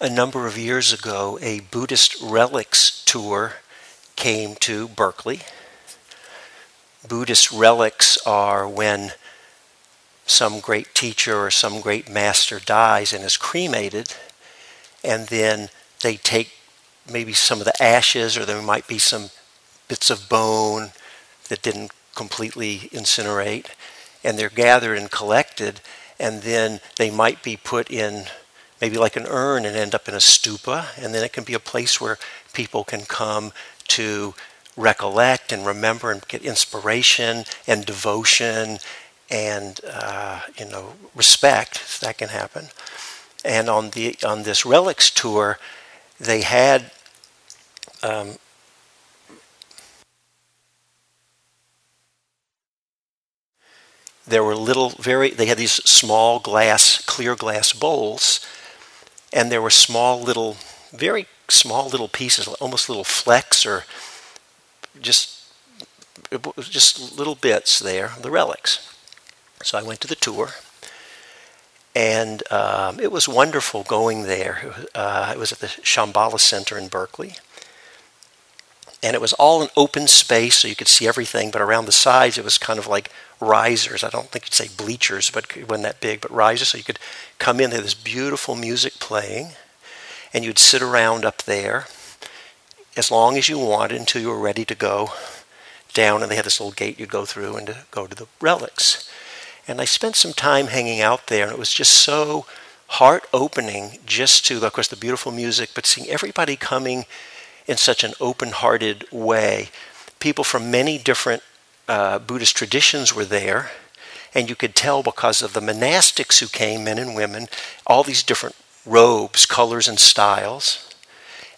a number of years ago, a Buddhist relics tour came to Berkeley. Buddhist relics are when some great teacher or some great master dies and is cremated, and then they take maybe some of the ashes, or there might be some bits of bone that didn't completely incinerate, and they're gathered and collected, and then they might be put in maybe like an urn and end up in a stupa, and then it can be a place where people can come to recollect and remember and get inspiration and devotion and uh, you know respect that can happen. And on the on this relics tour they had um, there were little very they had these small glass clear glass bowls and there were small little very small little pieces almost little flecks or just just little bits there the relics. So i went to the tour and um, it was wonderful going there. Uh, it was at the shambhala center in berkeley and it was all an open space so you could see everything but around the sides it was kind of like risers. I don't think you'd say bleachers but it wasn't that big but risers. So you could come in there this beautiful music playing and you'd sit around up there as long as you wanted until you were ready to go down and they had this little gate you'd go through and to go to the relics. And i spent some time hanging out there and it was just so heart opening just to of course the beautiful music but seeing everybody coming in such an open hearted way. People from many different uh, Buddhist traditions were there, and you could tell because of the monastics who came, men and women, all these different robes, colors, and styles.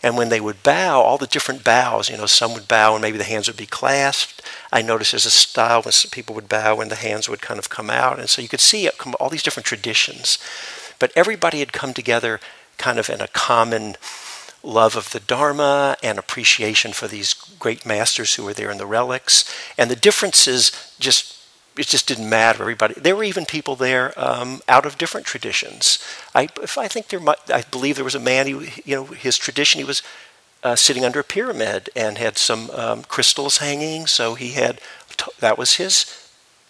And when they would bow, all the different bows, you know, some would bow and maybe the hands would be clasped. I noticed there's a style when people would bow and the hands would kind of come out. And so you could see all these different traditions. But everybody had come together kind of in a common love of the Dharma and appreciation for these great masters who were there in the relics. And the differences just it just didn't matter. Everybody there were even people there um, out of different traditions. I if I think there might I believe there was a man who you know his tradition he was uh, sitting under a pyramid and had some um, crystals hanging. So he had that was his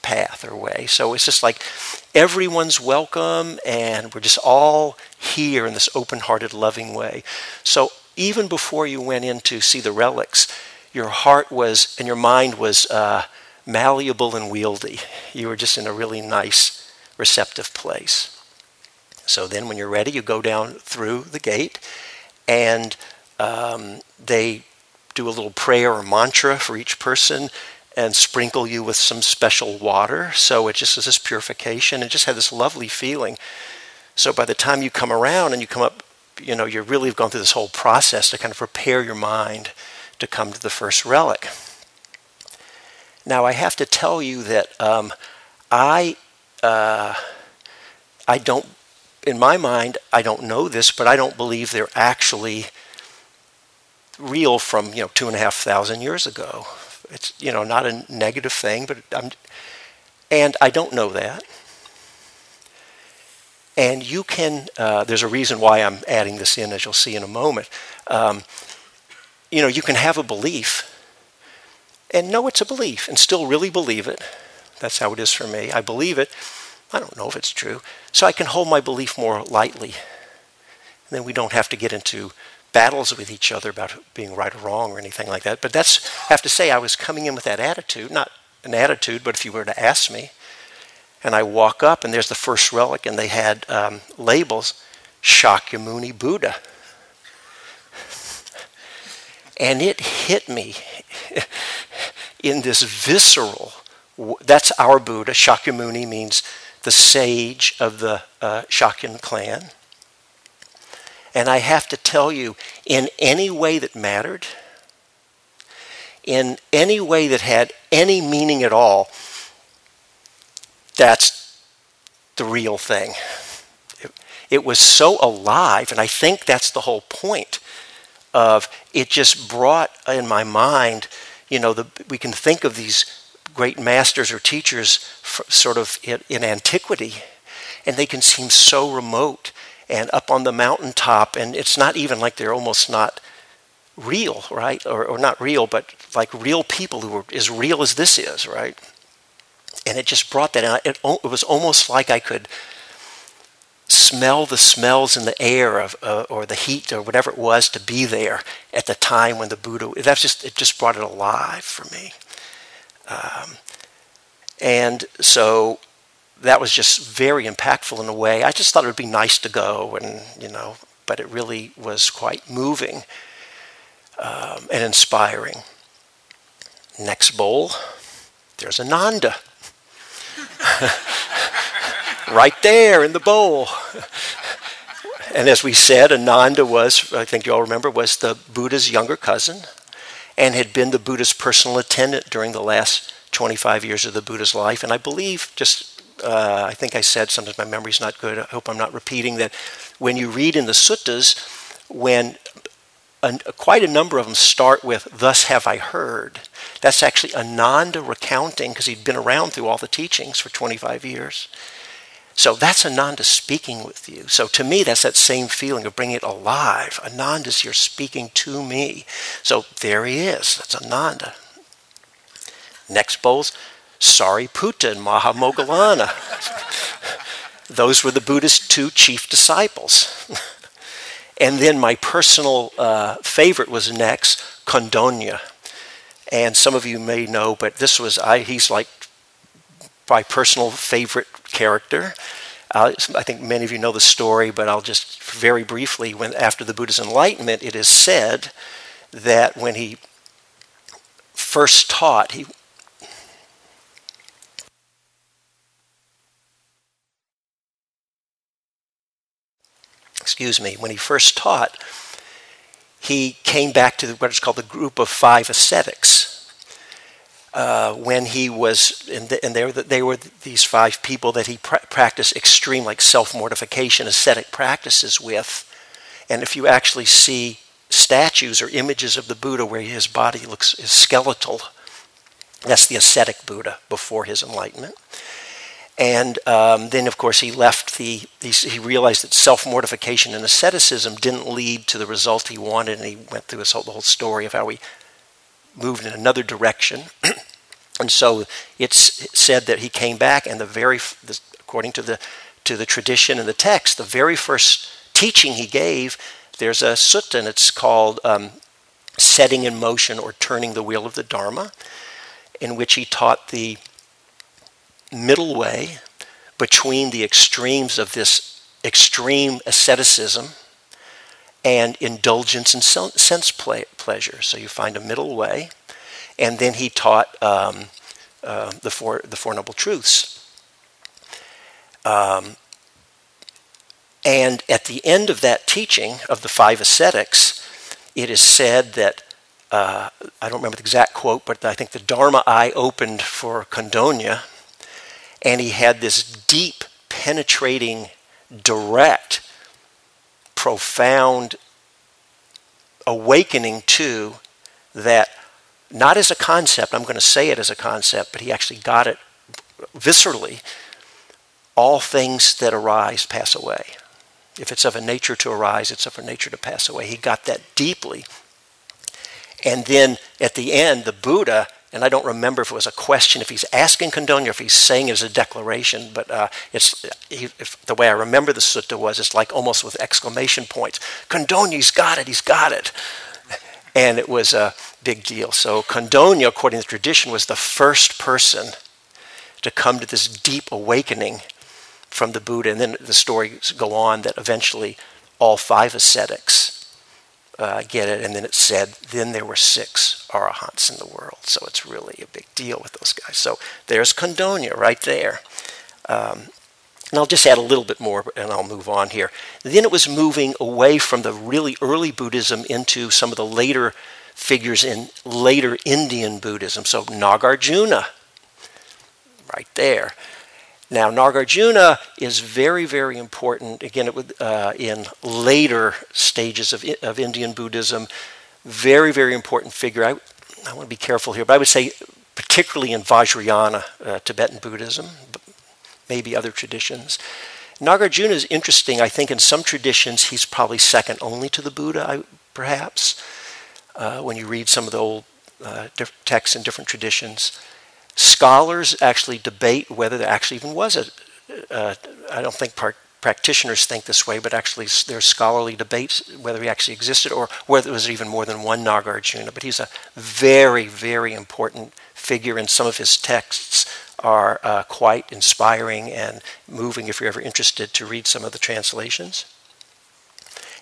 path or way. So it's just like everyone's welcome and we're just all here in this open hearted, loving way. So even before you went in to see the relics, your heart was and your mind was uh, malleable and wieldy. You were just in a really nice, receptive place. So then, when you're ready, you go down through the gate and um, they do a little prayer or mantra for each person and sprinkle you with some special water. So it just is this purification and just had this lovely feeling. So by the time you come around and you come up, you know, you really have gone through this whole process to kind of prepare your mind to come to the first relic. Now I have to tell you that um, I uh, I don't in my mind I don't know this, but I don't believe they're actually real from you know two and a half thousand years ago. It's you know not a negative thing, but I'm, and I don't know that. And you can. Uh, there's a reason why I'm adding this in, as you'll see in a moment. Um, you know, you can have a belief and know it's a belief and still really believe it. That's how it is for me. I believe it. I don't know if it's true. So I can hold my belief more lightly. And then we don't have to get into battles with each other about being right or wrong or anything like that. But that's, I have to say, I was coming in with that attitude, not an attitude, but if you were to ask me, and I walk up and there's the first relic, and they had um, labels Shakyamuni Buddha. And it hit me in this visceral, that's our Buddha. Shakyamuni means the sage of the uh, Shakyan clan. And I have to tell you, in any way that mattered, in any way that had any meaning at all, that's the real thing. It, it, was so alive, and I think that's the whole point of it just brought in my mind, you know, the, we can think of these great masters or teachers sort of in, in antiquity, and they can seem so remote and up on the mountaintop, and it's not even like they're almost not real, right? Or, or not real, but like real people who were as real as this is, right? And it just brought that out. It, it was almost like I could smell the smells in the air of, uh, or the heat or whatever it was to be there at the time when the Buddha. That's just it. Just brought it alive for me. Um, and so that was just very impactful in a way. I just thought it would be nice to go, and you know, but it really was quite moving um, and inspiring. Next bowl, there's Ananda. right there in the bowl. and as we said, Ananda was, I think you all remember, was the Buddha's younger cousin and had been the Buddha's personal attendant during the last 25 years of the Buddha's life. And I believe, just uh, I think I said, sometimes my memory's not good, I hope I'm not repeating, that when you read in the suttas, when quite a number of them start with, Thus have I heard. That's actually Ananda recounting, because he'd been around through all the teachings for 25 years. So that's Ananda speaking with you. So to me, that's that same feeling of bringing it alive. Ananda's here speaking to me. So there he is. That's Ananda. Next bowls, Sariputta and Mahamoggallana. Those were the Buddha's two chief disciples. and then my personal uh, favorite was next, Kondañña. And some of you may know, but this was, I, he's like my personal favorite character. Uh, I think many of you know the story, but I'll just very briefly. When after the Buddha's enlightenment, it is said that when he first taught, he excuse me, when he first taught, he came back to what is called the group of five ascetics uh, when he was, and, the, and they, were the, they were these five people that he pra- practiced extreme, like self mortification, ascetic practices with. And if you actually see statues or images of the Buddha where his body looks is skeletal, that's the ascetic Buddha before his enlightenment. And um, then, of course, he left the, he, he realized that self mortification and asceticism didn't lead to the result he wanted, and he went through whole, the whole story of how he moved in another direction. and so it's said that he came back, and the very, according to the to the tradition and the text, the very first teaching he gave, there's a sutta, and it's called um, "Setting in Motion" or "Turning the Wheel of the Dharma," in which he taught the middle way between the extremes of this extreme asceticism and indulgence in sense pleasure. So you find a middle way. And then he taught um, uh, the, four, the Four Noble Truths. Um, and at the end of that teaching of the five ascetics, it is said that, uh, I don't remember the exact quote, but I think the Dharma eye opened for Kondañña, and he had this deep, penetrating, direct profound awakening to that, not as a concept, I'm going to say it as a concept, but he actually got it viscerally. All things that arise pass away. If it's of a nature to arise, it's of a nature to pass away. He got that deeply. And then at the end, the Buddha and I don't remember if it was a question, if he's asking Kondañña, if he's saying it as a declaration, but uh, it's the way I remember the sutta was it's like almost with exclamation points. Kondañña, he's got it, he's got it. And it was a big deal. So Kondañña, according to tradition, was the first person to come to this deep awakening from the Buddha. And then the stories go on that eventually all five ascetics uh, get it. And then it said, then there were six arahants in the world. So it's really a big deal with those guys. So there's Kondañña right there. Um, and I'll just add a little bit more and I'll move on here. Then it was moving away from the really early Buddhism into some of the later figures in later Indian Buddhism. So Nagarjuna, right there. Now, Nagarjuna is very, very important, again, would, uh, in later stages of, of Indian Buddhism. Very, very important figure. I, I want to be careful here, but I would say particularly in Vajrayana, uh, Tibetan Buddhism, maybe other traditions. Nagarjuna is interesting. I think in some traditions he's probably second only to the Buddha, perhaps. Uh, when you read some of the old uh, texts in different traditions, scholars actually debate whether there actually even was a. Uh, I don't think part, practitioners think this way, but actually there's scholarly debates whether he actually existed or whether there was even more than one Nagarjuna. But he's a very, very important figure, and some of his texts are uh, quite inspiring and moving if you're ever interested to read some of the translations.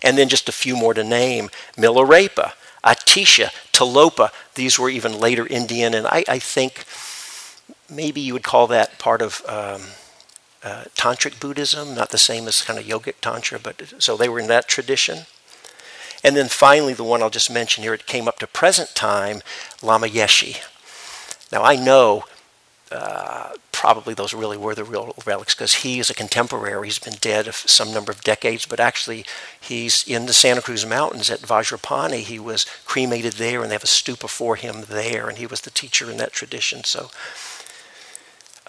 And then just a few more to name Milarepa, Atisha, Tilopa. These were even later Indian, and I, I think maybe you would call that part of um, uh, tantric Buddhism, not the same as kind of yogic tantra, but so they were in that tradition. And then finally, the one I'll just mention here, it came up to present time, Lama Yeshe. Now I know uh, probably those really were the real relics because he is a contemporary. He's been dead some number of decades, but actually he's in the Santa Cruz Mountains at Vajrapani. He was cremated there, and they have a stupa for him there, and he was the teacher in that tradition. So,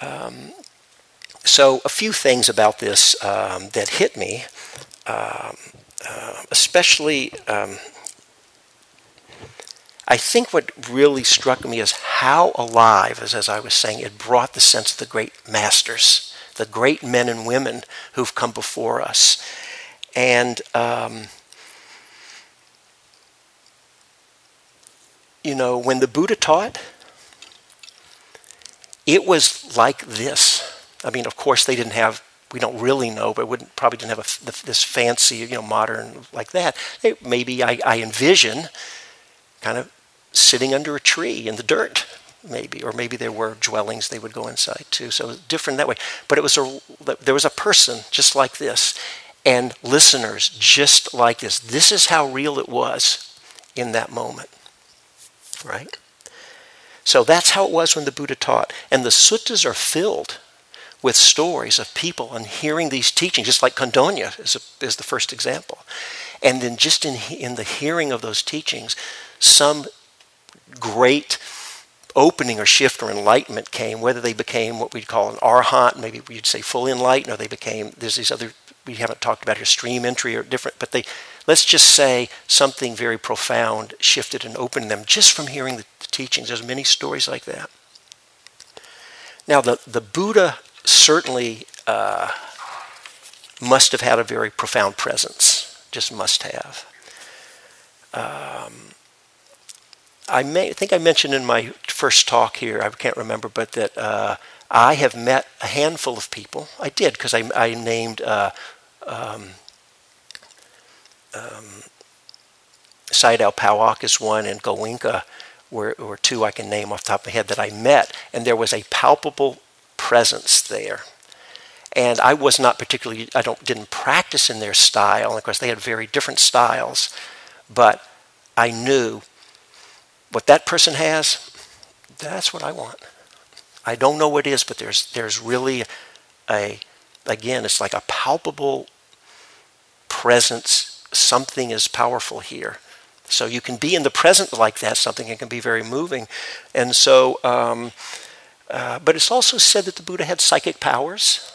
um, so a few things about this um, that hit me, um, uh, especially um, I think what really struck me is how alive, as, as I was saying, it brought the sense of the great masters, the great men and women who've come before us. And, um, you know, when the Buddha taught, it was like this. I mean, of course, they didn't have we don't really know, but wouldn't probably didn't have a, this fancy, you know, modern like that. Maybe I, I envision kind of sitting under a tree in the dirt, maybe, or maybe there were dwellings they would go inside too. So different that way. But it was a there was a person just like this, and listeners just like this. This is how real it was in that moment, right? So that's how it was when the Buddha taught, and the suttas are filled with stories of people and hearing these teachings, just like Kondañña is, a, is the first example. And then just in, in the hearing of those teachings, some great opening or shift or enlightenment came, whether they became what we'd call an arhat, maybe we'd say fully enlightened, or they became, there's these other, we haven't talked about here, stream entry or different, but they, let's just say something very profound shifted and opened them just from hearing the, the teachings. There's many stories like that. Now, the, the Buddha certainly uh, must have had a very profound presence, just must have. Um, I may I think I mentioned in my first talk here, I can't remember, but that uh, I have met a handful of people. I did because I, I, named uh, um, um, is one, and Goenka were, were two I can name off the top of my head that I met, and there was a palpable presence there. And I was not particularly, I don't didn't practice in their style. And of course, they had very different styles, but I knew what that person has, that's what I want. I don't know what it is, but there's there's really a again, it's like a palpable presence. Something is powerful here. So you can be in the present like that. Something it can be very moving, and so. Um, uh, but it's also said that the Buddha had psychic powers.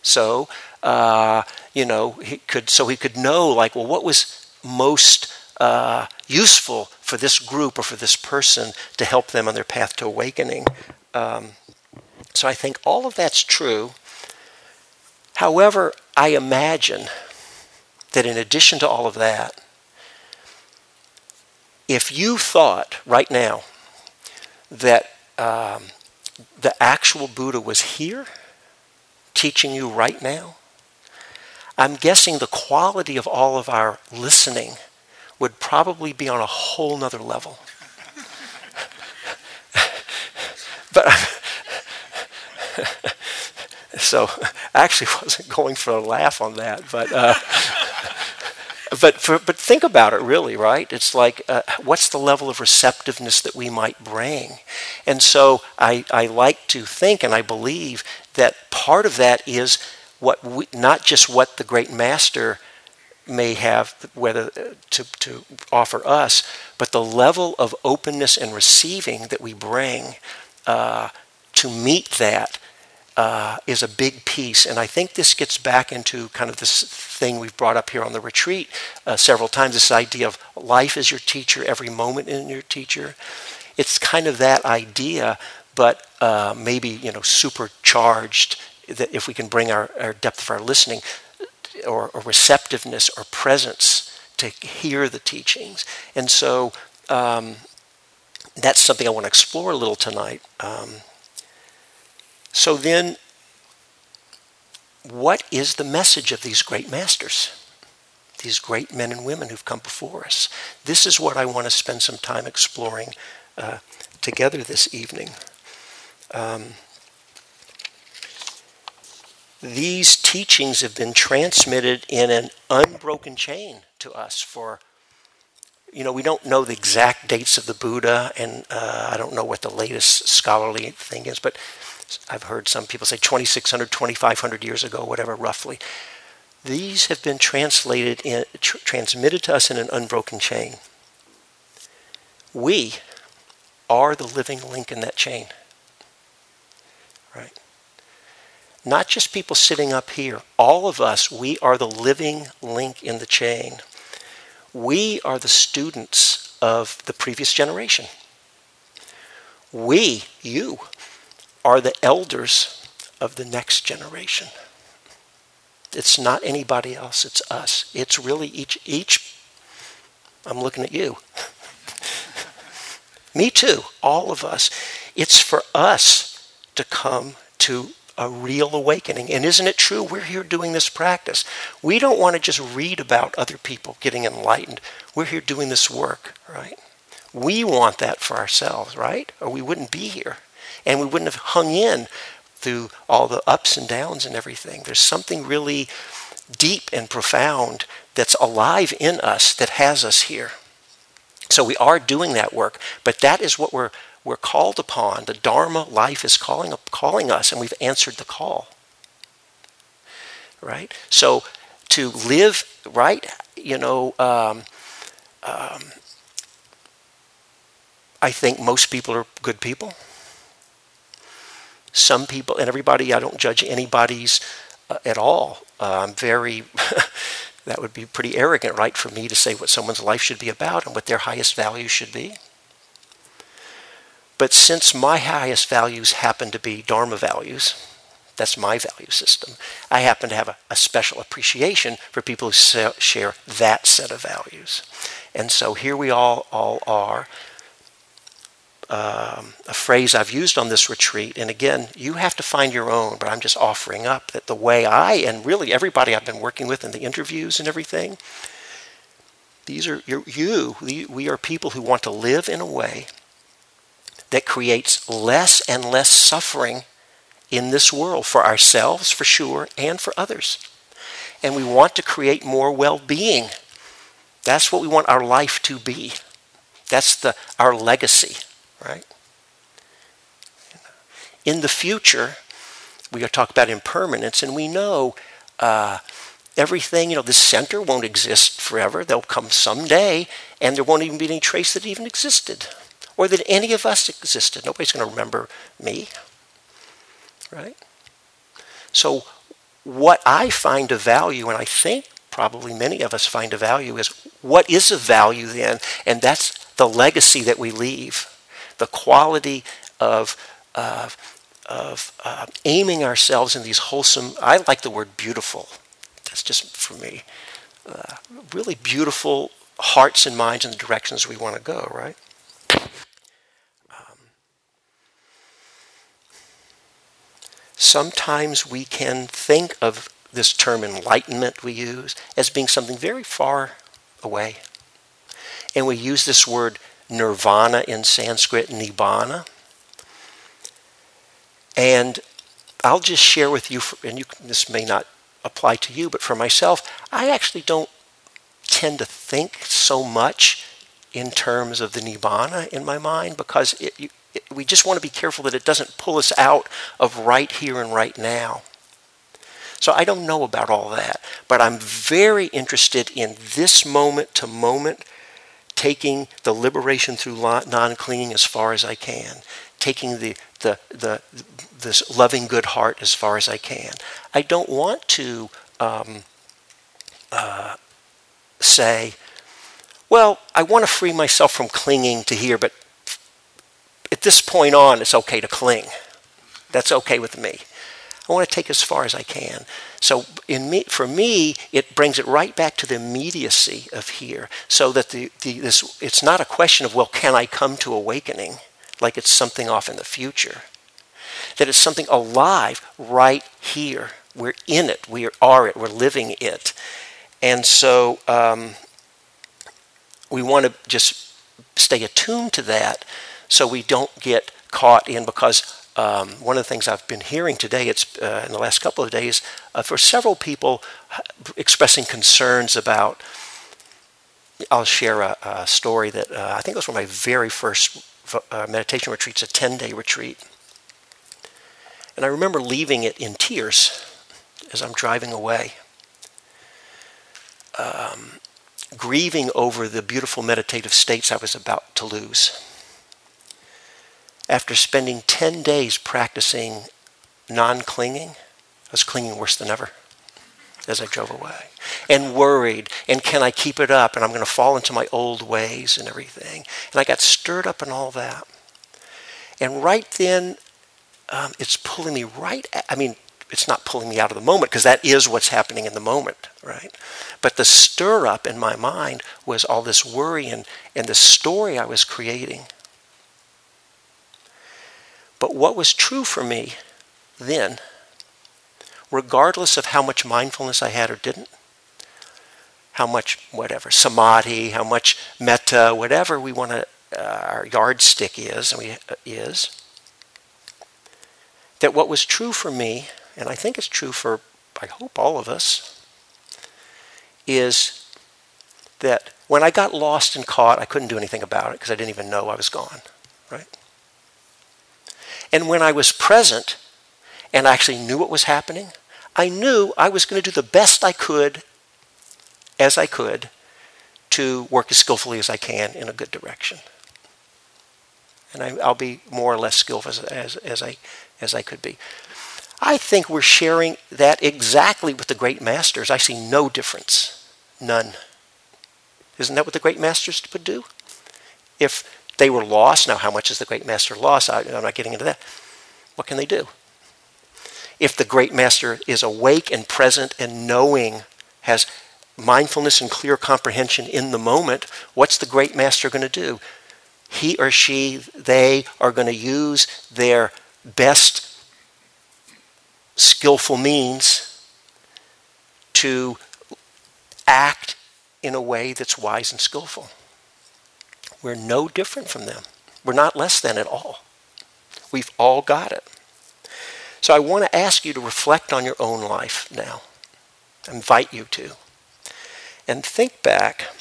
So uh, you know he could so he could know like well what was most uh, useful for this group or for this person to help them on their path to awakening. Um, so I think all of that's true. However, I imagine that in addition to all of that, if you thought right now that um, the actual Buddha was here teaching you right now, I'm guessing the quality of all of our listening would probably be on a whole nother level. but so I actually wasn't going for a laugh on that, but uh, but for, but think about it really, right? It's like uh, what's the level of receptiveness that we might bring, and so I I like to think and I believe that part of that is what we, not just what the great master may have whether uh, to, to offer us, but the level of openness and receiving that we bring uh, to meet that uh, is a big piece. And I think this gets back into kind of this thing we've brought up here on the retreat uh, several times this idea of life as your teacher, every moment in your teacher. It's kind of that idea, but uh, maybe you know supercharged. That if we can bring our, our depth of our listening or, or, receptiveness or presence to hear the teachings, and so um, that's something I want to explore a little tonight. Um, so then, what is the message of these great masters? These great men and women who've come before us. This is what I want to spend some time exploring uh, together this evening. Um, these teachings have been transmitted in an unbroken chain to us for you know, we don't know the exact dates of the Buddha, and uh, I don't know what the latest scholarly thing is, but I've heard some people say 2,600, 2,500 years ago, whatever, roughly. These have been translated in, tr- transmitted to us in an unbroken chain. We are the living link in that chain. Right? Not just people sitting up here. All of us, we are the living link in the chain. We are the students of the previous generation. We, you, are the elders of the next generation. It's not anybody else, it's us. It's really each each I'm looking at you. Me too, all of us. It's for us to come to a real awakening. And isn't it true? We're here doing this practice. We don't want to just read about other people getting enlightened. We're here doing this work, right? We want that for ourselves, right? Or we wouldn't be here and we wouldn't have hung in through all the ups and downs and everything. There's something really deep and profound that's alive in us that has us here. So we are doing that work, but that is what we're we're called upon. The Dharma life is calling up, calling us, and we've answered the call. Right. So to live right, you know, um, um, I think most people are good people some people, and everybody, I don't judge anybody's uh, at all. Uh, I'm very, that would be pretty arrogant, right, for me to say what someone's life should be about and what their highest values should be. But since my highest values happen to be Dharma values, that's my value system, I happen to have a, a special appreciation for people who share that set of values. And so here we all, all are um, a phrase I've used on this retreat. And again, you have to find your own, but I'm just offering up that the way I, and really everybody I've been working with in the interviews and everything, these are you. We are people who want to live in a way that creates less and less suffering in this world for ourselves, for sure, and for others. And we want to create more well being. That's what we want our life to be. That's the, our legacy right? In the future, we are talking about impermanence, and we know uh, everything, you know, this center won't exist forever. They'll come someday, and there won't even be any trace that it even existed, or that any of us existed. Nobody's going to remember me, right? So, what I find of value, and I think probably many of us find a value, is what is of value then? And that's the legacy that we leave the quality of, uh, of uh, aiming ourselves in these wholesome, I like the word beautiful. That's just for me. Uh, really beautiful hearts and minds in the directions we want to go, right? Um, sometimes we can think of this term enlightenment we use as being something very far away. And we use this word nirvana in Sanskrit, nibbana. And I'll just share with you, and you, this may not apply to you, but for myself, I actually don't tend to think so much in terms of the nibbana in my mind because it, it, we just want to be careful that it doesn't pull us out of right here and right now. So I don't know about all that, but I'm very interested in this moment to moment taking the liberation through non clinging as far as I can. taking the, the, the, this loving good heart as far as I can. I don't want to um, uh, say, well, I want to free myself from clinging to here, but at this point on, it's okay to cling. That's okay with me. I want to take as far as I can. So in me, for me, it brings it right back to the immediacy of here, so that the, the, this, it's not a question of, well, can I come to awakening, like it's something off in the future. That it's something alive right here. We're in it. We are it. We're living it. And so um, we want to just stay attuned to that so we don't get caught in because um, one of the things I've been hearing today, it's uh, in the last couple of days, uh, for several people expressing concerns about. I'll share a, a story that uh, I think was one of my very first uh, meditation retreats, a 10 day retreat. And I remember leaving it in tears as I'm driving away, um, grieving over the beautiful meditative states I was about to lose after spending 10 days practicing non clinging, I was clinging worse than ever as I drove away and worried and can I keep it up and I'm going to fall into my old ways and everything. And I got stirred up in all that. And right then, um, it's pulling me right, at, I mean, it's not pulling me out of the moment because that is what's happening in the moment, right? But the stir up in my mind was all this worry and, and the story I was creating but what was true for me then, regardless of how much mindfulness I had or didn't, how much whatever samadhi, how much metta, whatever we want to uh, our yardstick is, we uh, is that what was true for me, and I think it's true for I hope all of us, is that when I got lost and caught, I couldn't do anything about it because I didn't even know I was gone, right? And when I was present and I actually knew what was happening, I knew I was going to do the best I could as I could to work as skillfully as I can in a good direction. And I, will be more or less skillful as, as, as, I, as I could be. I think we're sharing that exactly with the great masters. I see no difference. None. Isn't that what the great masters would do? If they were lost. Now, how much is the great master lost? I, I'm not getting into that. What can they do? If the great master is awake and present and knowing, has mindfulness and clear comprehension in the moment, what's the great master going to do? He or she, they are going to use their best skillful means to act in a way that's wise and skillful. We're no different from them. We're not less than at all. We've all got it. So I want to ask you to reflect on your own life now. I invite you to. And think back.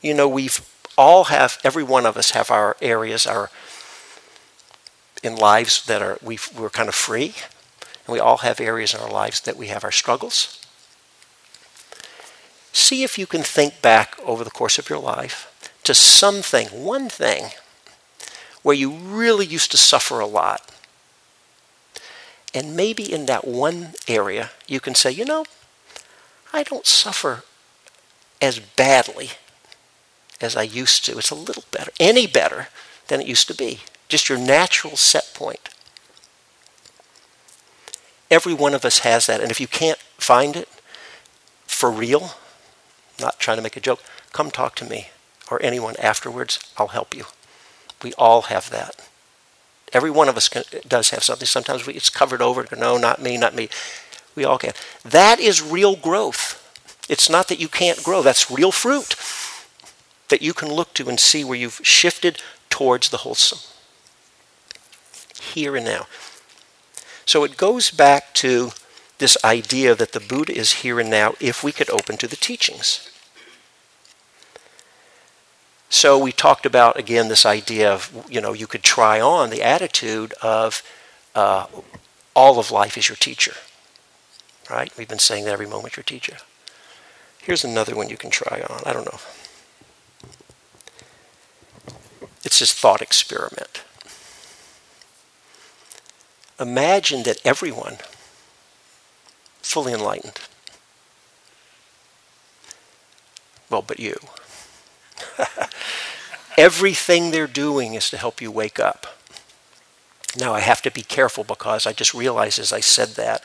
You know, we've all have, every one of us have our areas, our in lives that are, we we're kind of free. And we all have areas in our lives that we have our struggles. See if you can think back over the course of your life to something, one thing, where you really used to suffer a lot. And maybe in that one area, you can say, you know, I don't suffer as badly as I used to. It's a little better, any better than it used to be. Just your natural set point. Every one of us has that. And if you can't find it for real, not trying to make a joke, come talk to me or anyone afterwards, I'll help you. We all have that. Every one of us can, does have something. Sometimes we, it's covered over. No, not me, not me. We all can. That is real growth. It's not that you can't grow. That's real fruit that you can look to and see where you've shifted towards the wholesome. Here and now. So it goes back to this idea that the Buddha is here and now if we could open to the teachings. So we talked about again this idea of you know you could try on the attitude of uh, all of life is your teacher, right? We've been saying that every moment your teacher. Here's another one you can try on. I don't know. It's this thought experiment. imagine that everyone, fully enlightened, well, but you, everything they're doing is to help you wake up. Now, I have to be careful because I just realized as I said that,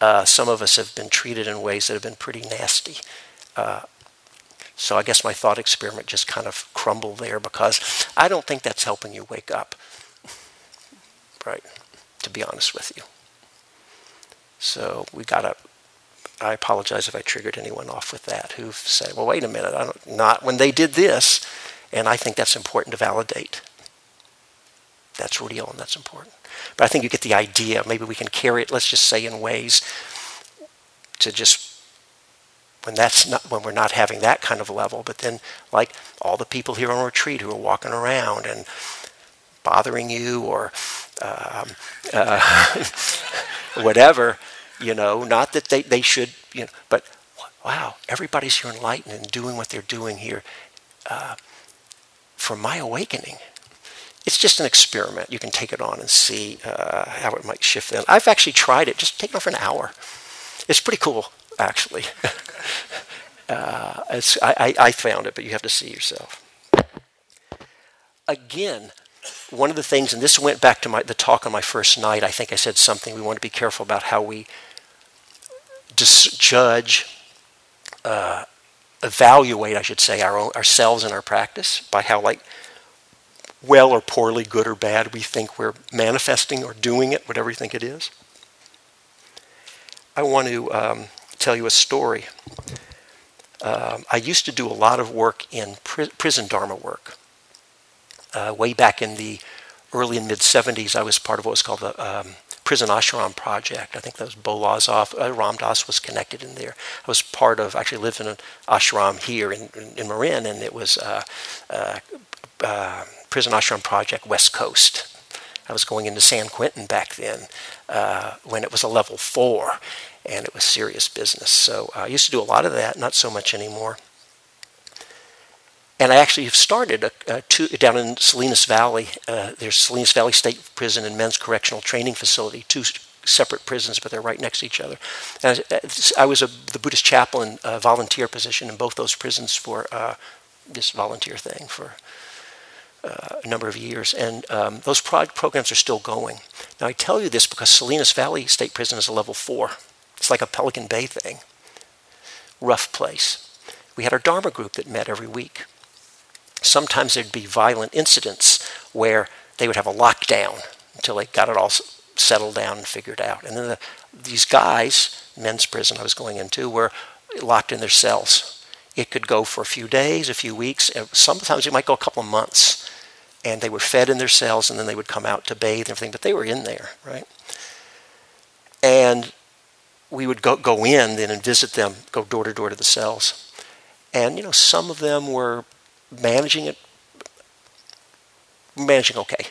uh, some of us have been treated in ways that have been pretty nasty. Uh, so I guess my thought experiment just kind of crumbled there because I don't think that's helping you wake up. Right? To be honest with you. So we got to. I apologize if I triggered anyone off with that who've said, "Well, wait a minute, I don't, not when they did this," and I think that's important to validate. That's real and that's important. But I think you get the idea. Maybe we can carry it. Let's just say in ways to just when that's not when we're not having that kind of level but then like all the people here on retreat who are walking around and bothering you or um, uh, whatever you know not that they, they should you know but wow everybody's here enlightened and doing what they're doing here uh, for my awakening. It's just an experiment. You can take it on and see uh, how it might shift them. I've actually tried it. Just take it for an hour. It's pretty cool actually. uh, I, I found it, but you have to see yourself. Again, one of the things, and this went back to my, the talk on my first night, I think I said something, we want to be careful about how we dis- judge, uh, evaluate, I should say, our own, ourselves and our practice by how, like, well or poorly, good or bad, we think we're manifesting or doing it, whatever you think it is. I want to um, tell you a story. Um, I used to do a lot of work in pri- prison Dharma work. Uh, way back in the early and mid 70s, I was part of what was called the um, Prison Ashram Project. I think that was Bo Lozoff, uh, Ram Dass was connected in there. I was part of, actually lived in an ashram here in, in, in Marin, and it was uh, uh, uh Prison Ashram Project West Coast. I was going into San Quentin back then uh, when it was a level four and it was serious business. So uh, I used to do a lot of that, not so much anymore. And I actually have started a, a two, down in Salinas Valley. Uh, there's Salinas Valley State Prison and Men's Correctional Training Facility, two separate prisons, but they're right next to each other. And I, I was a, the Buddhist chaplain uh, volunteer position in both those prisons for uh, this volunteer thing for uh, a number of years, and um, those programs are still going. Now, I tell you this because Salinas Valley State Prison is a level four. It's like a Pelican Bay thing. Rough place. We had our Dharma group that met every week. Sometimes there'd be violent incidents where they would have a lockdown until they got it all settled down and figured out. And then the, these guys, men's prison I was going into, were locked in their cells. It could go for a few days, a few weeks. Sometimes it might go a couple of months. And they were fed in their cells, and then they would come out to bathe and everything. But they were in there, right? And we would go, go in then and visit them, go door to door to the cells. And, you know, some of them were managing it, managing okay.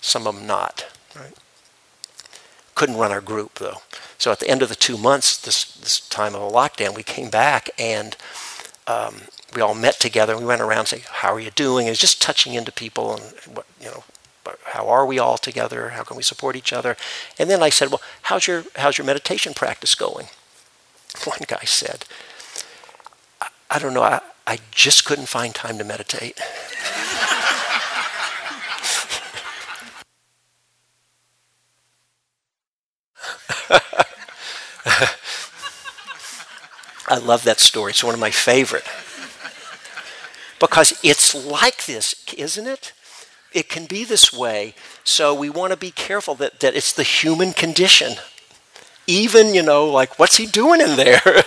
Some of them not, right? Couldn't run our group, though. So at the end of the two months, this, this time of a lockdown, we came back and um, we all met together. And we went around and how are you doing? And just touching into people and what, you know, how are we all together? How can we support each other? And then I said, well, how's your, how's your meditation practice going? One guy said, I, don't know, I just couldn't find time to meditate. I love that story. It's one of my favorite. Because it's like this, isn't it? it can be this way. So we want to be careful that, that it's the human condition. Even, you know, like, what's he doing in there?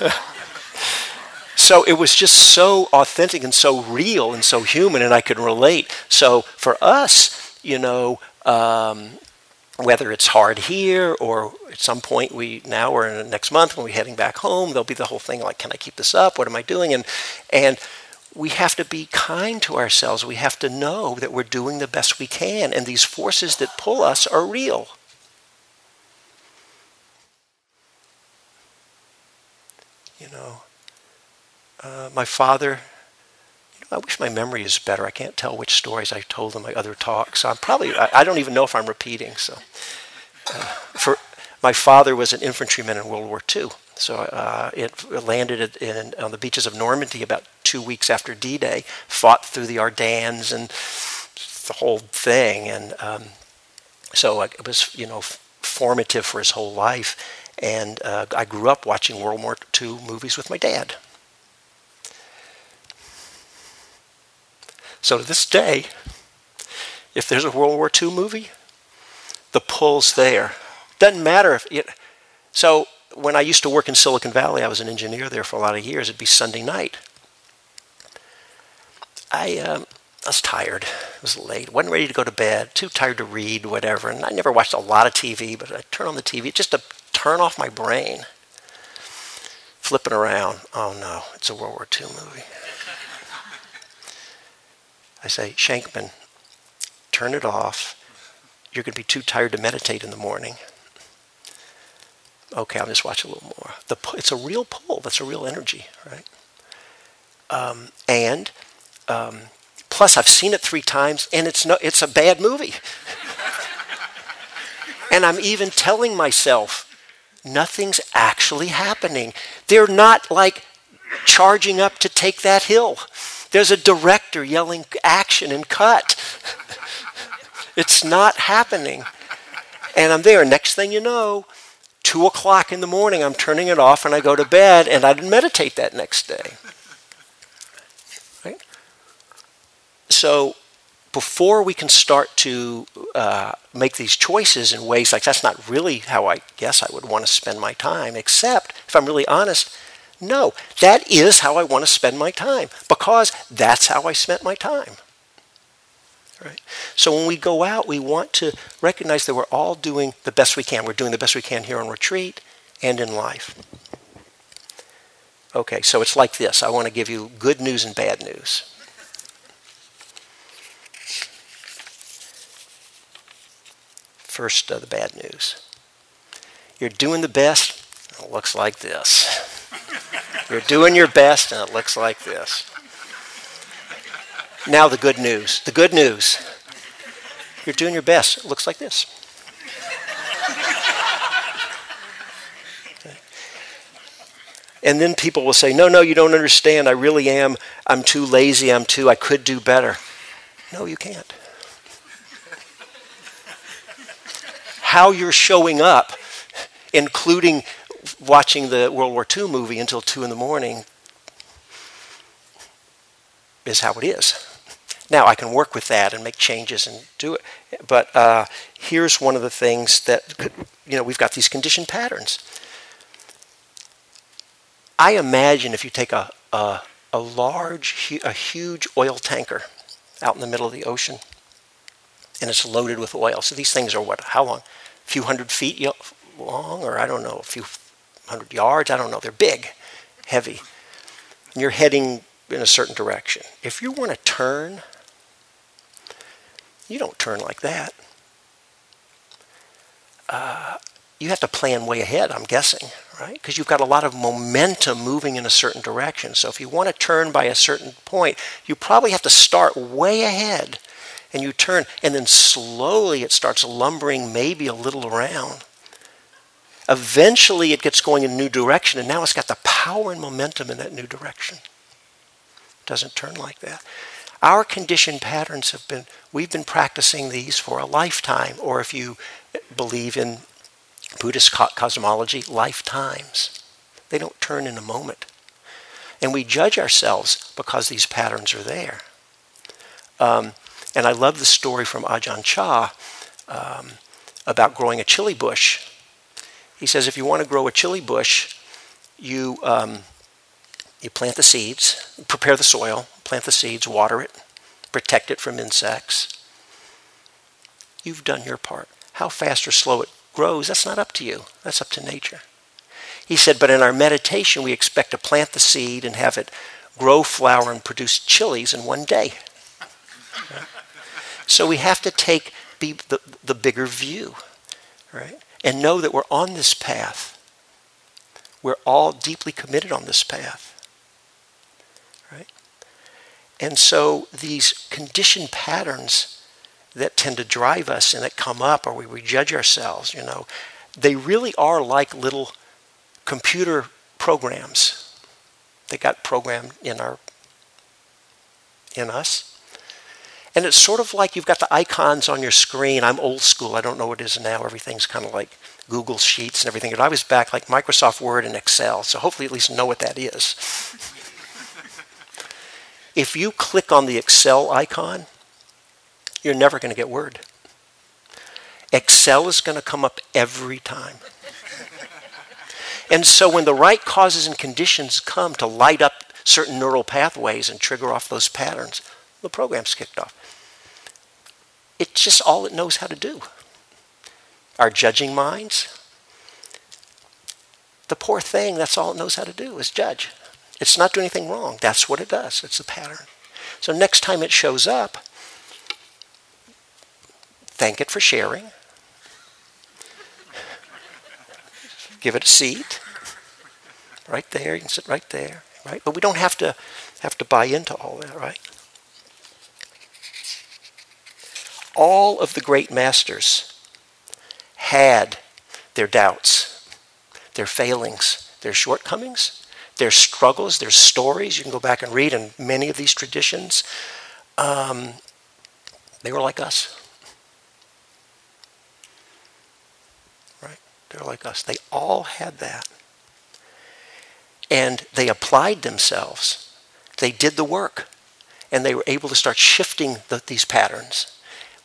so it was just so authentic and so real and so human, and I could relate. So for us, you know, um, whether it's hard here or at some point we now or in next month when we're heading back home, there'll be the whole thing like, can I keep this up? What am I doing? And and we have to be kind to ourselves. We have to know that we're doing the best we can, and these forces that pull us are real. You know, uh, my father, you know, I wish my memory is better. I can't tell which stories I told in my other talks. I'm probably, I, I don't even know if I'm repeating. So, uh, for my father was an infantryman in World War II. So uh, it landed in, on the beaches of Normandy about two weeks after D-Day, fought through the Ardennes and the whole thing. And um, so it was, you know, formative for his whole life. And uh, I grew up watching World War II movies with my dad. So to this day, if there's a World War II movie, the pull's there. Doesn't matter if it. So when I used to work in Silicon Valley, I was an engineer there for a lot of years. It'd be Sunday night. I, um, I was tired. It was late. wasn't ready to go to bed. Too tired to read, whatever. And I never watched a lot of TV, but I turn on the TV just to turn off my brain. Flipping around. Oh no, it's a World War II movie. I say, Shankman, turn it off. You're going to be too tired to meditate in the morning. Okay, I'll just watch a little more. The, it's a real pull. That's a real energy, right? Um, and um, plus, I've seen it three times, and it's no, it's a bad movie. and I'm even telling myself, nothing's actually happening. They're not like charging up to take that hill. There's a director yelling action and cut. it's not happening. And I'm there. Next thing you know, two o'clock in the morning, I'm turning it off and I go to bed and I didn't meditate that next day. Right? So before we can start to uh, make these choices in ways like that's not really how I guess I would want to spend my time, except if I'm really honest, no, that is how I want to spend my time because that's how I spent my time. Right? So when we go out, we want to recognize that we're all doing the best we can. We're doing the best we can here on retreat and in life. Okay, so it's like this. I want to give you good news and bad news. First, uh, the bad news. You're doing the best. It looks like this. You're doing your best, and it looks like this. Now, the good news. The good news. You're doing your best. It looks like this. And then people will say, No, no, you don't understand. I really am. I'm too lazy. I'm too, I could do better. No, you can't. How you're showing up, including watching the World War II movie until 2 in the morning is how it is. Now, I can work with that and make changes and do it. But uh, here's one of the things that, you know, we've got these conditioned patterns. I imagine if you take a, a, a large, a huge oil tanker out in the middle of the ocean and it's loaded with oil. So these things are what, how long? Few hundred feet long, or I don't know, a few 100 yards. I don't know. They're big, heavy. And you're heading in a certain direction. If you want to turn, you don't turn like that. Uh, you have to plan way ahead, I'm guessing, right? Because you've got a lot of momentum moving in a certain direction. So if you want to turn by a certain point, you probably have to start way ahead and you turn, and then slowly it starts lumbering maybe a little around. Eventually, it gets going in a new direction, and now it's got the power and momentum in that new direction. It doesn't turn like that. Our conditioned patterns have been, we've been practicing these for a lifetime, or if you believe in Buddhist cosmology, lifetimes. They don't turn in a moment. And we judge ourselves because these patterns are there. Um, and I love the story from Ajahn Chah um, about growing a chili bush he says if you want to grow a chili bush, you, um, you plant the seeds, prepare the soil, plant the seeds, water it, protect it from insects. You've done your part. How fast or slow it grows, that's not up to you. That's up to nature. He said, but in our meditation, we expect to plant the seed and have it grow, flower, and produce chilies in one day. So we have to take be the, the bigger view, right? and know that we're on this path. We're all deeply committed on this path. Right? And so these conditioned patterns that tend to drive us and that come up or we, we judge ourselves, you know, they really are like little computer programs that got programmed in our in us. And it's sort of like you've got the icons on your screen. I'm old school. I don't know what it is now. Everything's kind of like Google Sheets and everything. But I was back like Microsoft Word and Excel. So hopefully at least know what that is. if you click on the Excel icon, you're never going to get Word. Excel is going to come up every time. and so when the right causes and conditions come to light up certain neural pathways and trigger off those patterns, the program's kicked off. It's just all it knows how to do. Our judging minds, the poor thing, that's all it knows how to do is judge. It's not doing anything wrong. That's what it does. It's a pattern. So next time it shows up, thank it for sharing. Give it a seat. Right there. You can sit right there. Right? But we don't have to have to buy into all that, right? All of the great masters had their doubts, their failings, their shortcomings, their struggles, their stories. You can go back and read in many of these traditions. Um, they were like us. Right? They're like us. They all had that. And they applied themselves. They did the work. And they were able to start shifting the, these patterns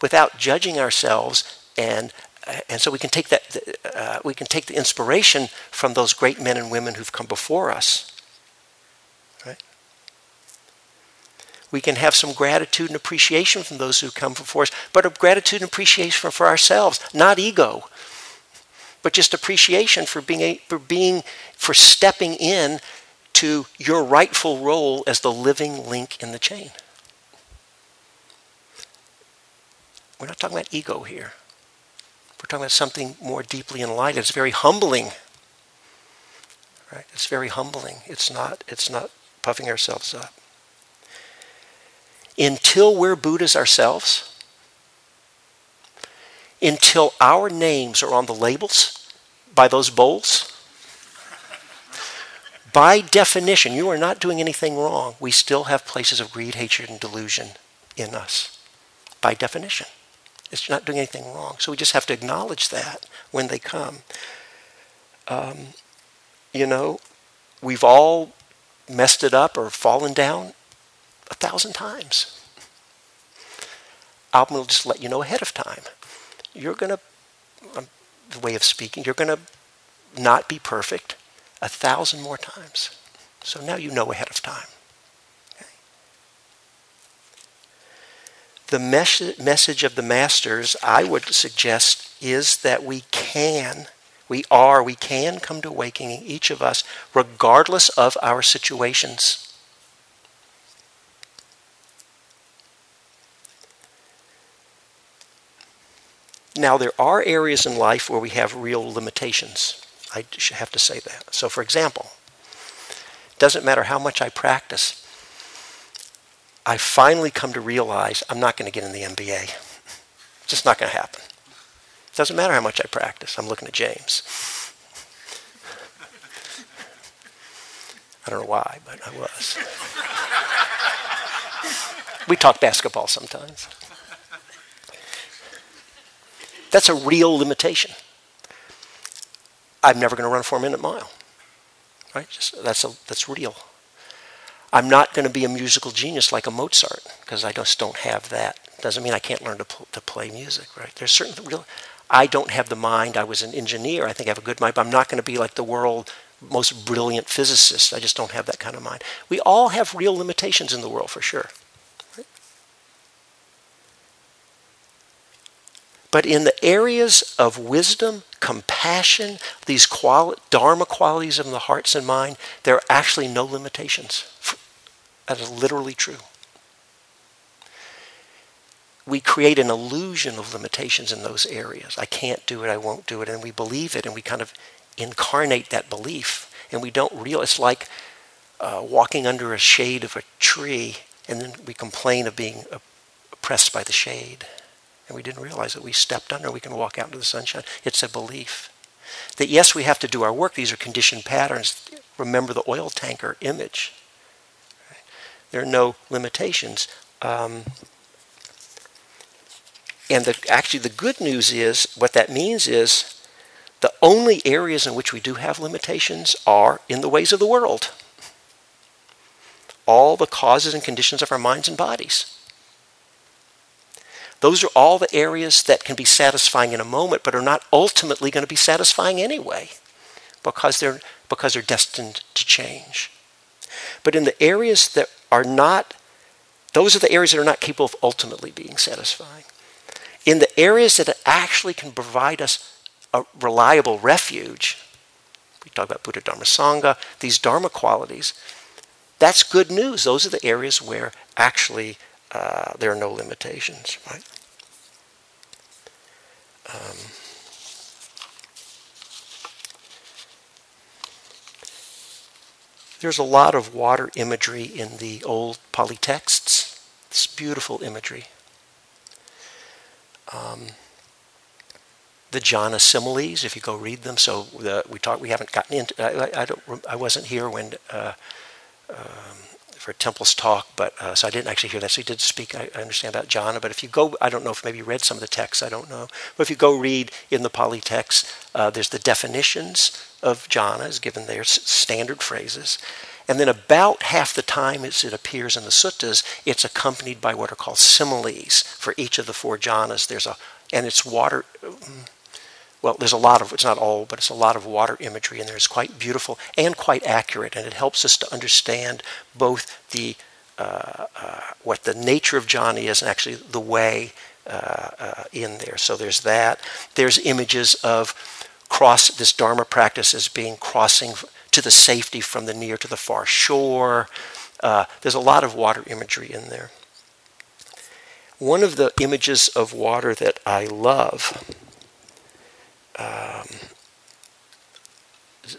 without judging ourselves and uh, and so we can take that uh, we can take the inspiration from those great men and women who've come before us right? We can have some gratitude and appreciation from those who come before us but a gratitude and appreciation for, ourselves not ego but just appreciation for being a, for being for stepping in to your rightful role as the living link in the chain We're not talking about ego here. We're talking about something more deeply enlightened. It's very humbling. Right? It's very humbling. It's not, it's not puffing ourselves up. Until we're Buddhas ourselves, until our names are on the labels by those bowls, by definition, you are not doing anything wrong. We still have places of greed, hatred, and delusion in us. By definition. It's not doing anything wrong. So we just have to acknowledge that when they come. Um, you know, we've all messed it up or fallen down a thousand times. I'm going to just let you know ahead of time. You're going to, um, the way of speaking, you're going to not be perfect a thousand more times. So now you know ahead of time. The mes- message of the masters, I would suggest, is that we can, we are, we can come to awakening, each of us, regardless of our situations. Now, there are areas in life where we have real limitations. I have to say that. So, for example, it doesn't matter how much I practice, I finally come to realize I'm not going to get in the NBA. It's just not going to happen. It doesn't matter how much I practice. I'm looking at James. I don't know why, but I was. we talk basketball sometimes. That's a real limitation. I'm never going to run a four minute mile. Right? Just, that's, a, that's real. I'm not going to be a musical genius like a Mozart because I just don't have that. Doesn't mean I can't learn to, pl- to play music, right? There's certain real. I don't have the mind. I was an engineer. I think I have a good mind, but I'm not going to be like the world most brilliant physicist. I just don't have that kind of mind. We all have real limitations in the world for sure. But in the areas of wisdom, compassion, these quali- Dharma qualities of the hearts and mind, there are actually no limitations. That is literally true. We create an illusion of limitations in those areas. I can't do it, I won't do it, and we believe it, and we kind of incarnate that belief, and we don't realize. It's like uh, walking under a shade of a tree And then we complain of being oppressed by the shade. And we didn't realize that we stepped under, we can walk out into the sunshine. It's a belief. That yes, we have to do our work. These are conditioned patterns. Remember the oil tanker image. There are no limitations. Um, and the, actually, the good news is what that means is the only areas in which we do have limitations are in the ways of the world. All the causes and conditions of our minds and bodies. Those are all the areas that can be satisfying in a moment, but are not ultimately going to be satisfying anyway, because they're, because they're destined to change. But in the areas that are not, those are the areas that are not capable of ultimately being satisfying. In the areas that actually can provide us a reliable refuge, we talk about Buddha Dharma Sangha, these Dharma qualities, that's good news. Those are the areas where actually uh, there are no limitations, right? There's a lot of water imagery in the old Pali texts. It's beautiful imagery. Um, the jhana similes, if you go read them. So the, we talked. We haven't gotten into. I, I, don't. I wasn't here when uh, for Temple's talk, but uh, so I didn't actually hear that. So he did speak. I, I, understand about jhana, but if you go, I don't know if maybe you read some of the texts. I don't know. But if you go read in the Pali texts, uh, there's the definitions of jhanas given their standard phrases. And then about half the time as it appears in the suttas, it's accompanied by what are called similes for each of the four jhanas. There's a, and it's water, well, there's a lot of, it's not all, but it's a lot of water imagery in there. It's quite beautiful and quite accurate, and it helps us to understand both the, uh, uh, what the nature of jhana is and actually the way uh, uh in there. So there's that. There's images of cross, this Dharma practice as being crossing to the safety from the near to the far shore. Uh, there's a lot of water imagery in there. One of the images of water that I love um,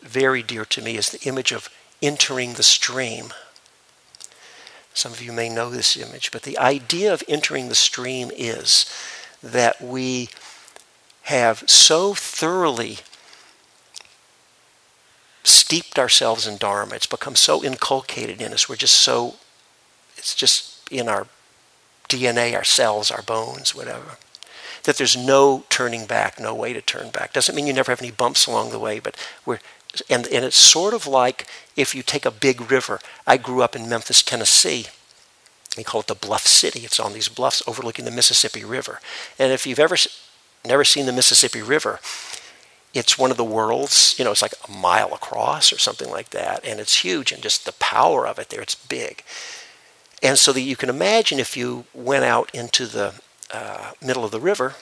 very dear to me is the image of entering the stream. Some of you may know this image, but the idea of entering the stream is that we have so thoroughly steeped ourselves in Dharma. It's become so inculcated in us. We're just so, it's just in our DNA, our cells, our bones, whatever that there's no turning back, no way to turn back. Doesn't mean you never have any bumps along the way, but we're and, and it's sort of like if you take a big river. I grew up in Memphis, Tennessee. We call it the Bluff City. It's on these bluffs overlooking the Mississippi River. And if you've ever never seen the Mississippi River, it's one of the world's, you know, it's like a mile across or something like that. And it's huge and just the power of it there, it's big. And so that you can imagine if you went out into the uh, middle of the river,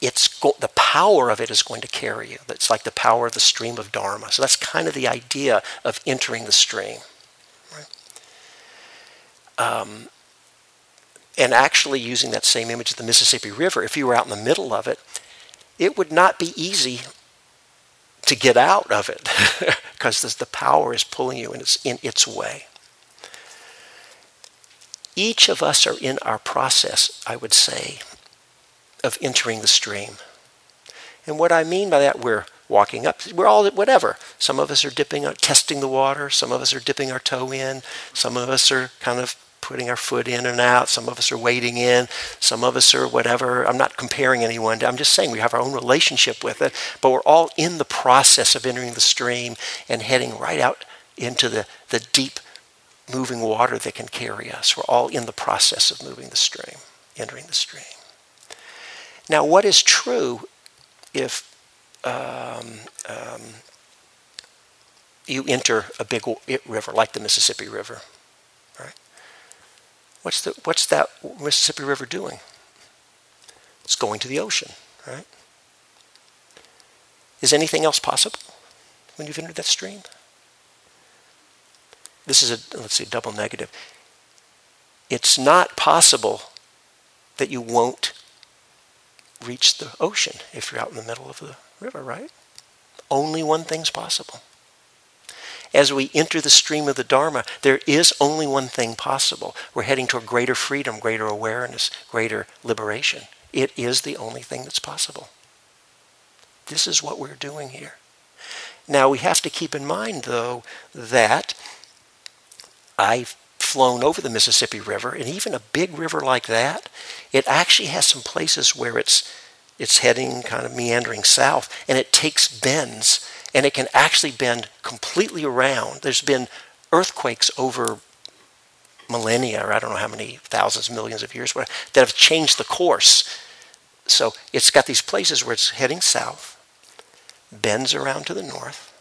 it's go- the power of it is going to carry you. It's like the power of the stream of Dharma. So that's kind of the idea of entering the stream. Right? Um, and actually using that same image of the Mississippi River, if you were out in the middle of it, it would not be easy to get out of it because the power is pulling you and it's in its way. Each of us are in our process, I would say, of entering the stream. And what I mean by that, we're walking up. We're all whatever. Some of us are dipping, testing the water. Some of us are dipping our toe in. Some of us are kind of putting our foot in and out. Some of us are wading in. Some of us are whatever. I'm not comparing anyone. I'm just saying we have our own relationship with it. But we're all in the process of entering the stream and heading right out into the, the deep moving water that can carry us. We're all in the process of moving the stream, entering the stream. Now, what is true if um, um, you enter a big river like the Mississippi River, right? What's the what's that Mississippi River doing? It's going to the ocean, right? Is anything else possible when you've entered that stream? This is a, let's see, double negative. It's not possible that you won't reach the ocean if you're out in the middle of the river, right? Only one thing's possible. as we enter the stream of the Dharma, there is only one thing possible. We're heading toward greater freedom, greater awareness, greater liberation. It is the only thing that's possible. This is what we're doing here. Now, we have to keep in mind, though, that I've flown over the Mississippi River, and even a big river like that, it actually has some places where it's it's heading kind of meandering south, and it takes bends, and it can actually bend completely around. There's been earthquakes over millennia, or I don't know how many thousands, millions of years, that have changed the course. So it's got these places where it's heading south, bends around to the north,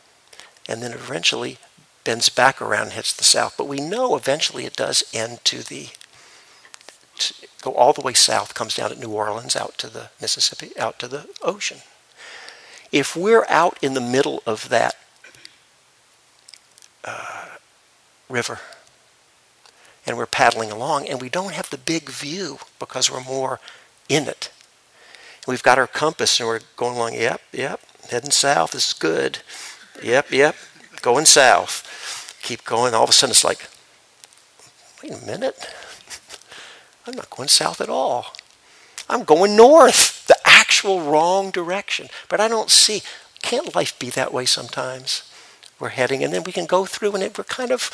and then eventually bends back around and hits the south. But we know eventually it does end to the to go all the way south, comes down at New Orleans, out to the Mississippi, out to the ocean. If we're out in the middle of that uh, river and we're paddling along and we don't have the big view because we're more in it. We've got our compass and we're going along, yep, yep, heading south, this is good. Yep, yep, going south. Keep going. All of a sudden it's like, wait a minute. I'm not going south at all. I'm going north, the actual wrong direction. But I don't see, can't life be that way sometimes? We're heading, and then we can go through, and it, we're kind of,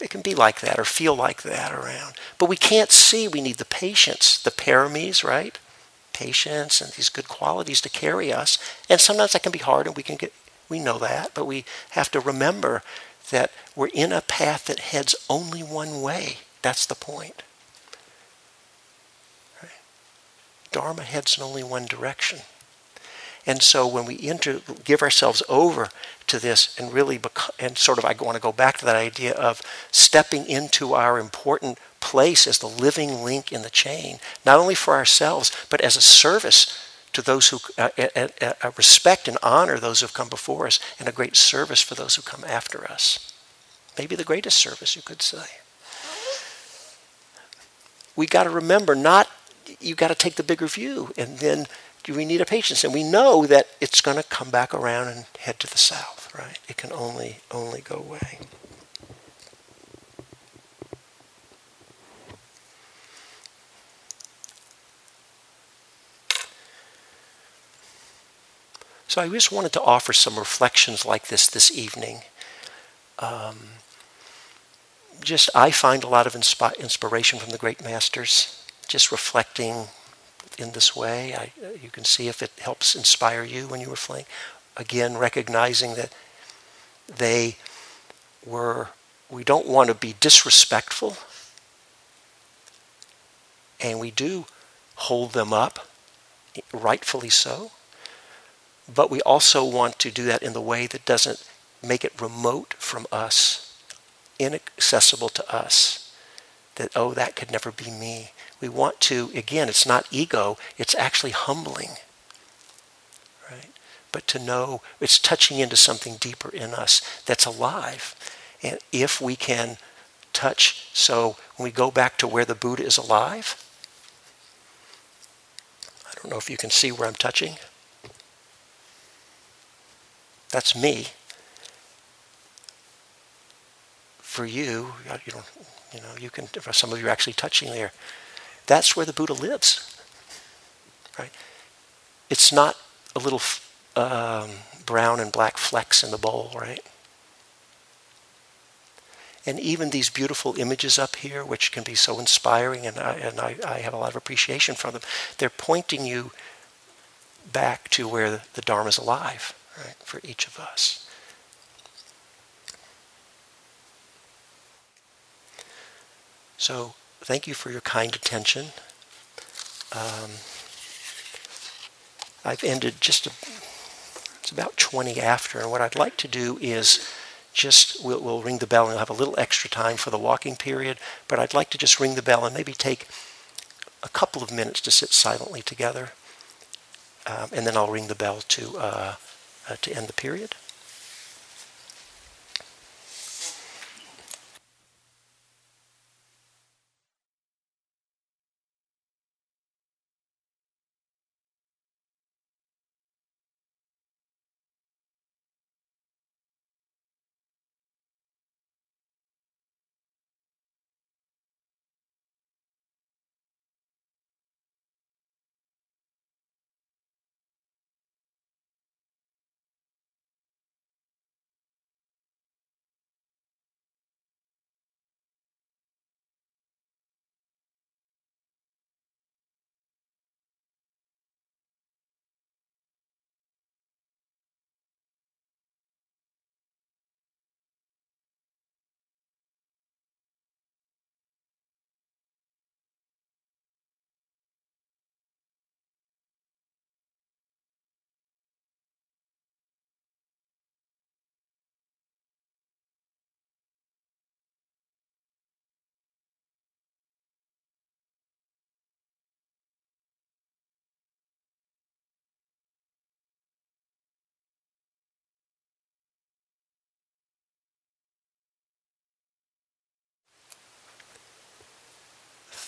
it can be like that or feel like that around. But we can't see. We need the patience, the paramis, right? Patience and these good qualities to carry us. And sometimes that can be hard, and we can get, we know that, but we have to remember that we're in a path that heads only one way. That's the point. Right? Dharma heads in only one direction. And so when we enter, give ourselves over to this and really, bec- and sort of, I want to go back to that idea of stepping into our important place as the living link in the chain, not only for ourselves, but as a service to those who uh, uh, uh, respect and honor those who have come before us, and a great service for those who come after us. Maybe the greatest service, you could say. We got to remember, not you got to take the bigger view, and then we need a patience, and we know that it's going to come back around and head to the south, right? It can only only go away. So I just wanted to offer some reflections like this this evening. Um, just, I find a lot of inspi- inspiration from the great masters, just reflecting in this way. I, you can see if it helps inspire you when you reflect. Again, recognizing that they were, we don't want to be disrespectful, and we do hold them up, rightfully so. But we also want to do that in the way that doesn't make it remote from us, inaccessible to us. That, oh, that could never be me. We want to, again, it's not ego, it's actually humbling. Right? But to know it's touching into something deeper in us that's alive. And if we can touch, so when we go back to where the Buddha is alive, I don't know if you can see where I'm touching. That's me. For you, you don't, you know, you can. Some of you, are actually touching there. That's where the Buddha lives. Right? It's not a little um, brown and black flecks in the bowl, right? And even these beautiful images up here, which can be so inspiring, and I, and I, I have a lot of appreciation for them, they're pointing you back to where the Dharma is alive right, for each of us. So, thank you for your kind attention. Um, I've ended just a, it's about 20 after, and what I'd like to do is just we'll, we'll ring the bell and we'll have a little extra time for the walking period. But I'd like to just ring the bell and maybe take a couple of minutes to sit silently together, um, and then I'll ring the bell to. Uh, uh, to end the period.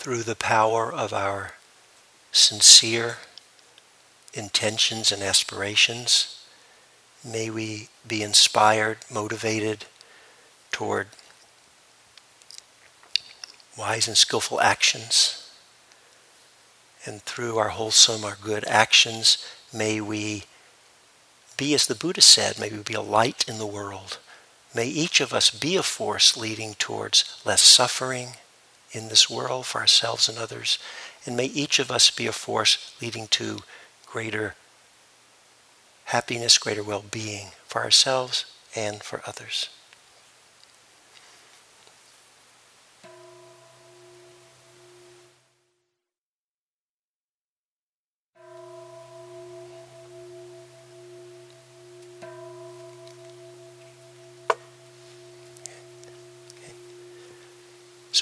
Through the power of our sincere intentions and aspirations, may we be inspired, motivated toward wise and skillful actions. And through our wholesome, our good actions, may we be, as the Buddha said, may we be a light in the world. May each of us be a force leading towards less suffering in this world for ourselves and others. And may each of us be a force leading to greater happiness, greater well being for ourselves and for others.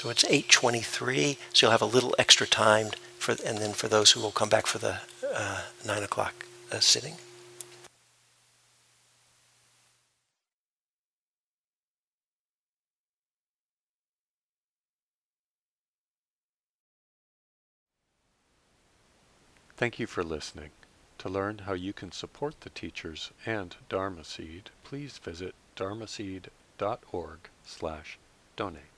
So it's 8:23. So you'll have a little extra time for, and then for those who will come back for the uh, nine o'clock uh, sitting. Thank you for listening. To learn how you can support the teachers and Dharma Seed, please visit dharmaseed.org slash donate.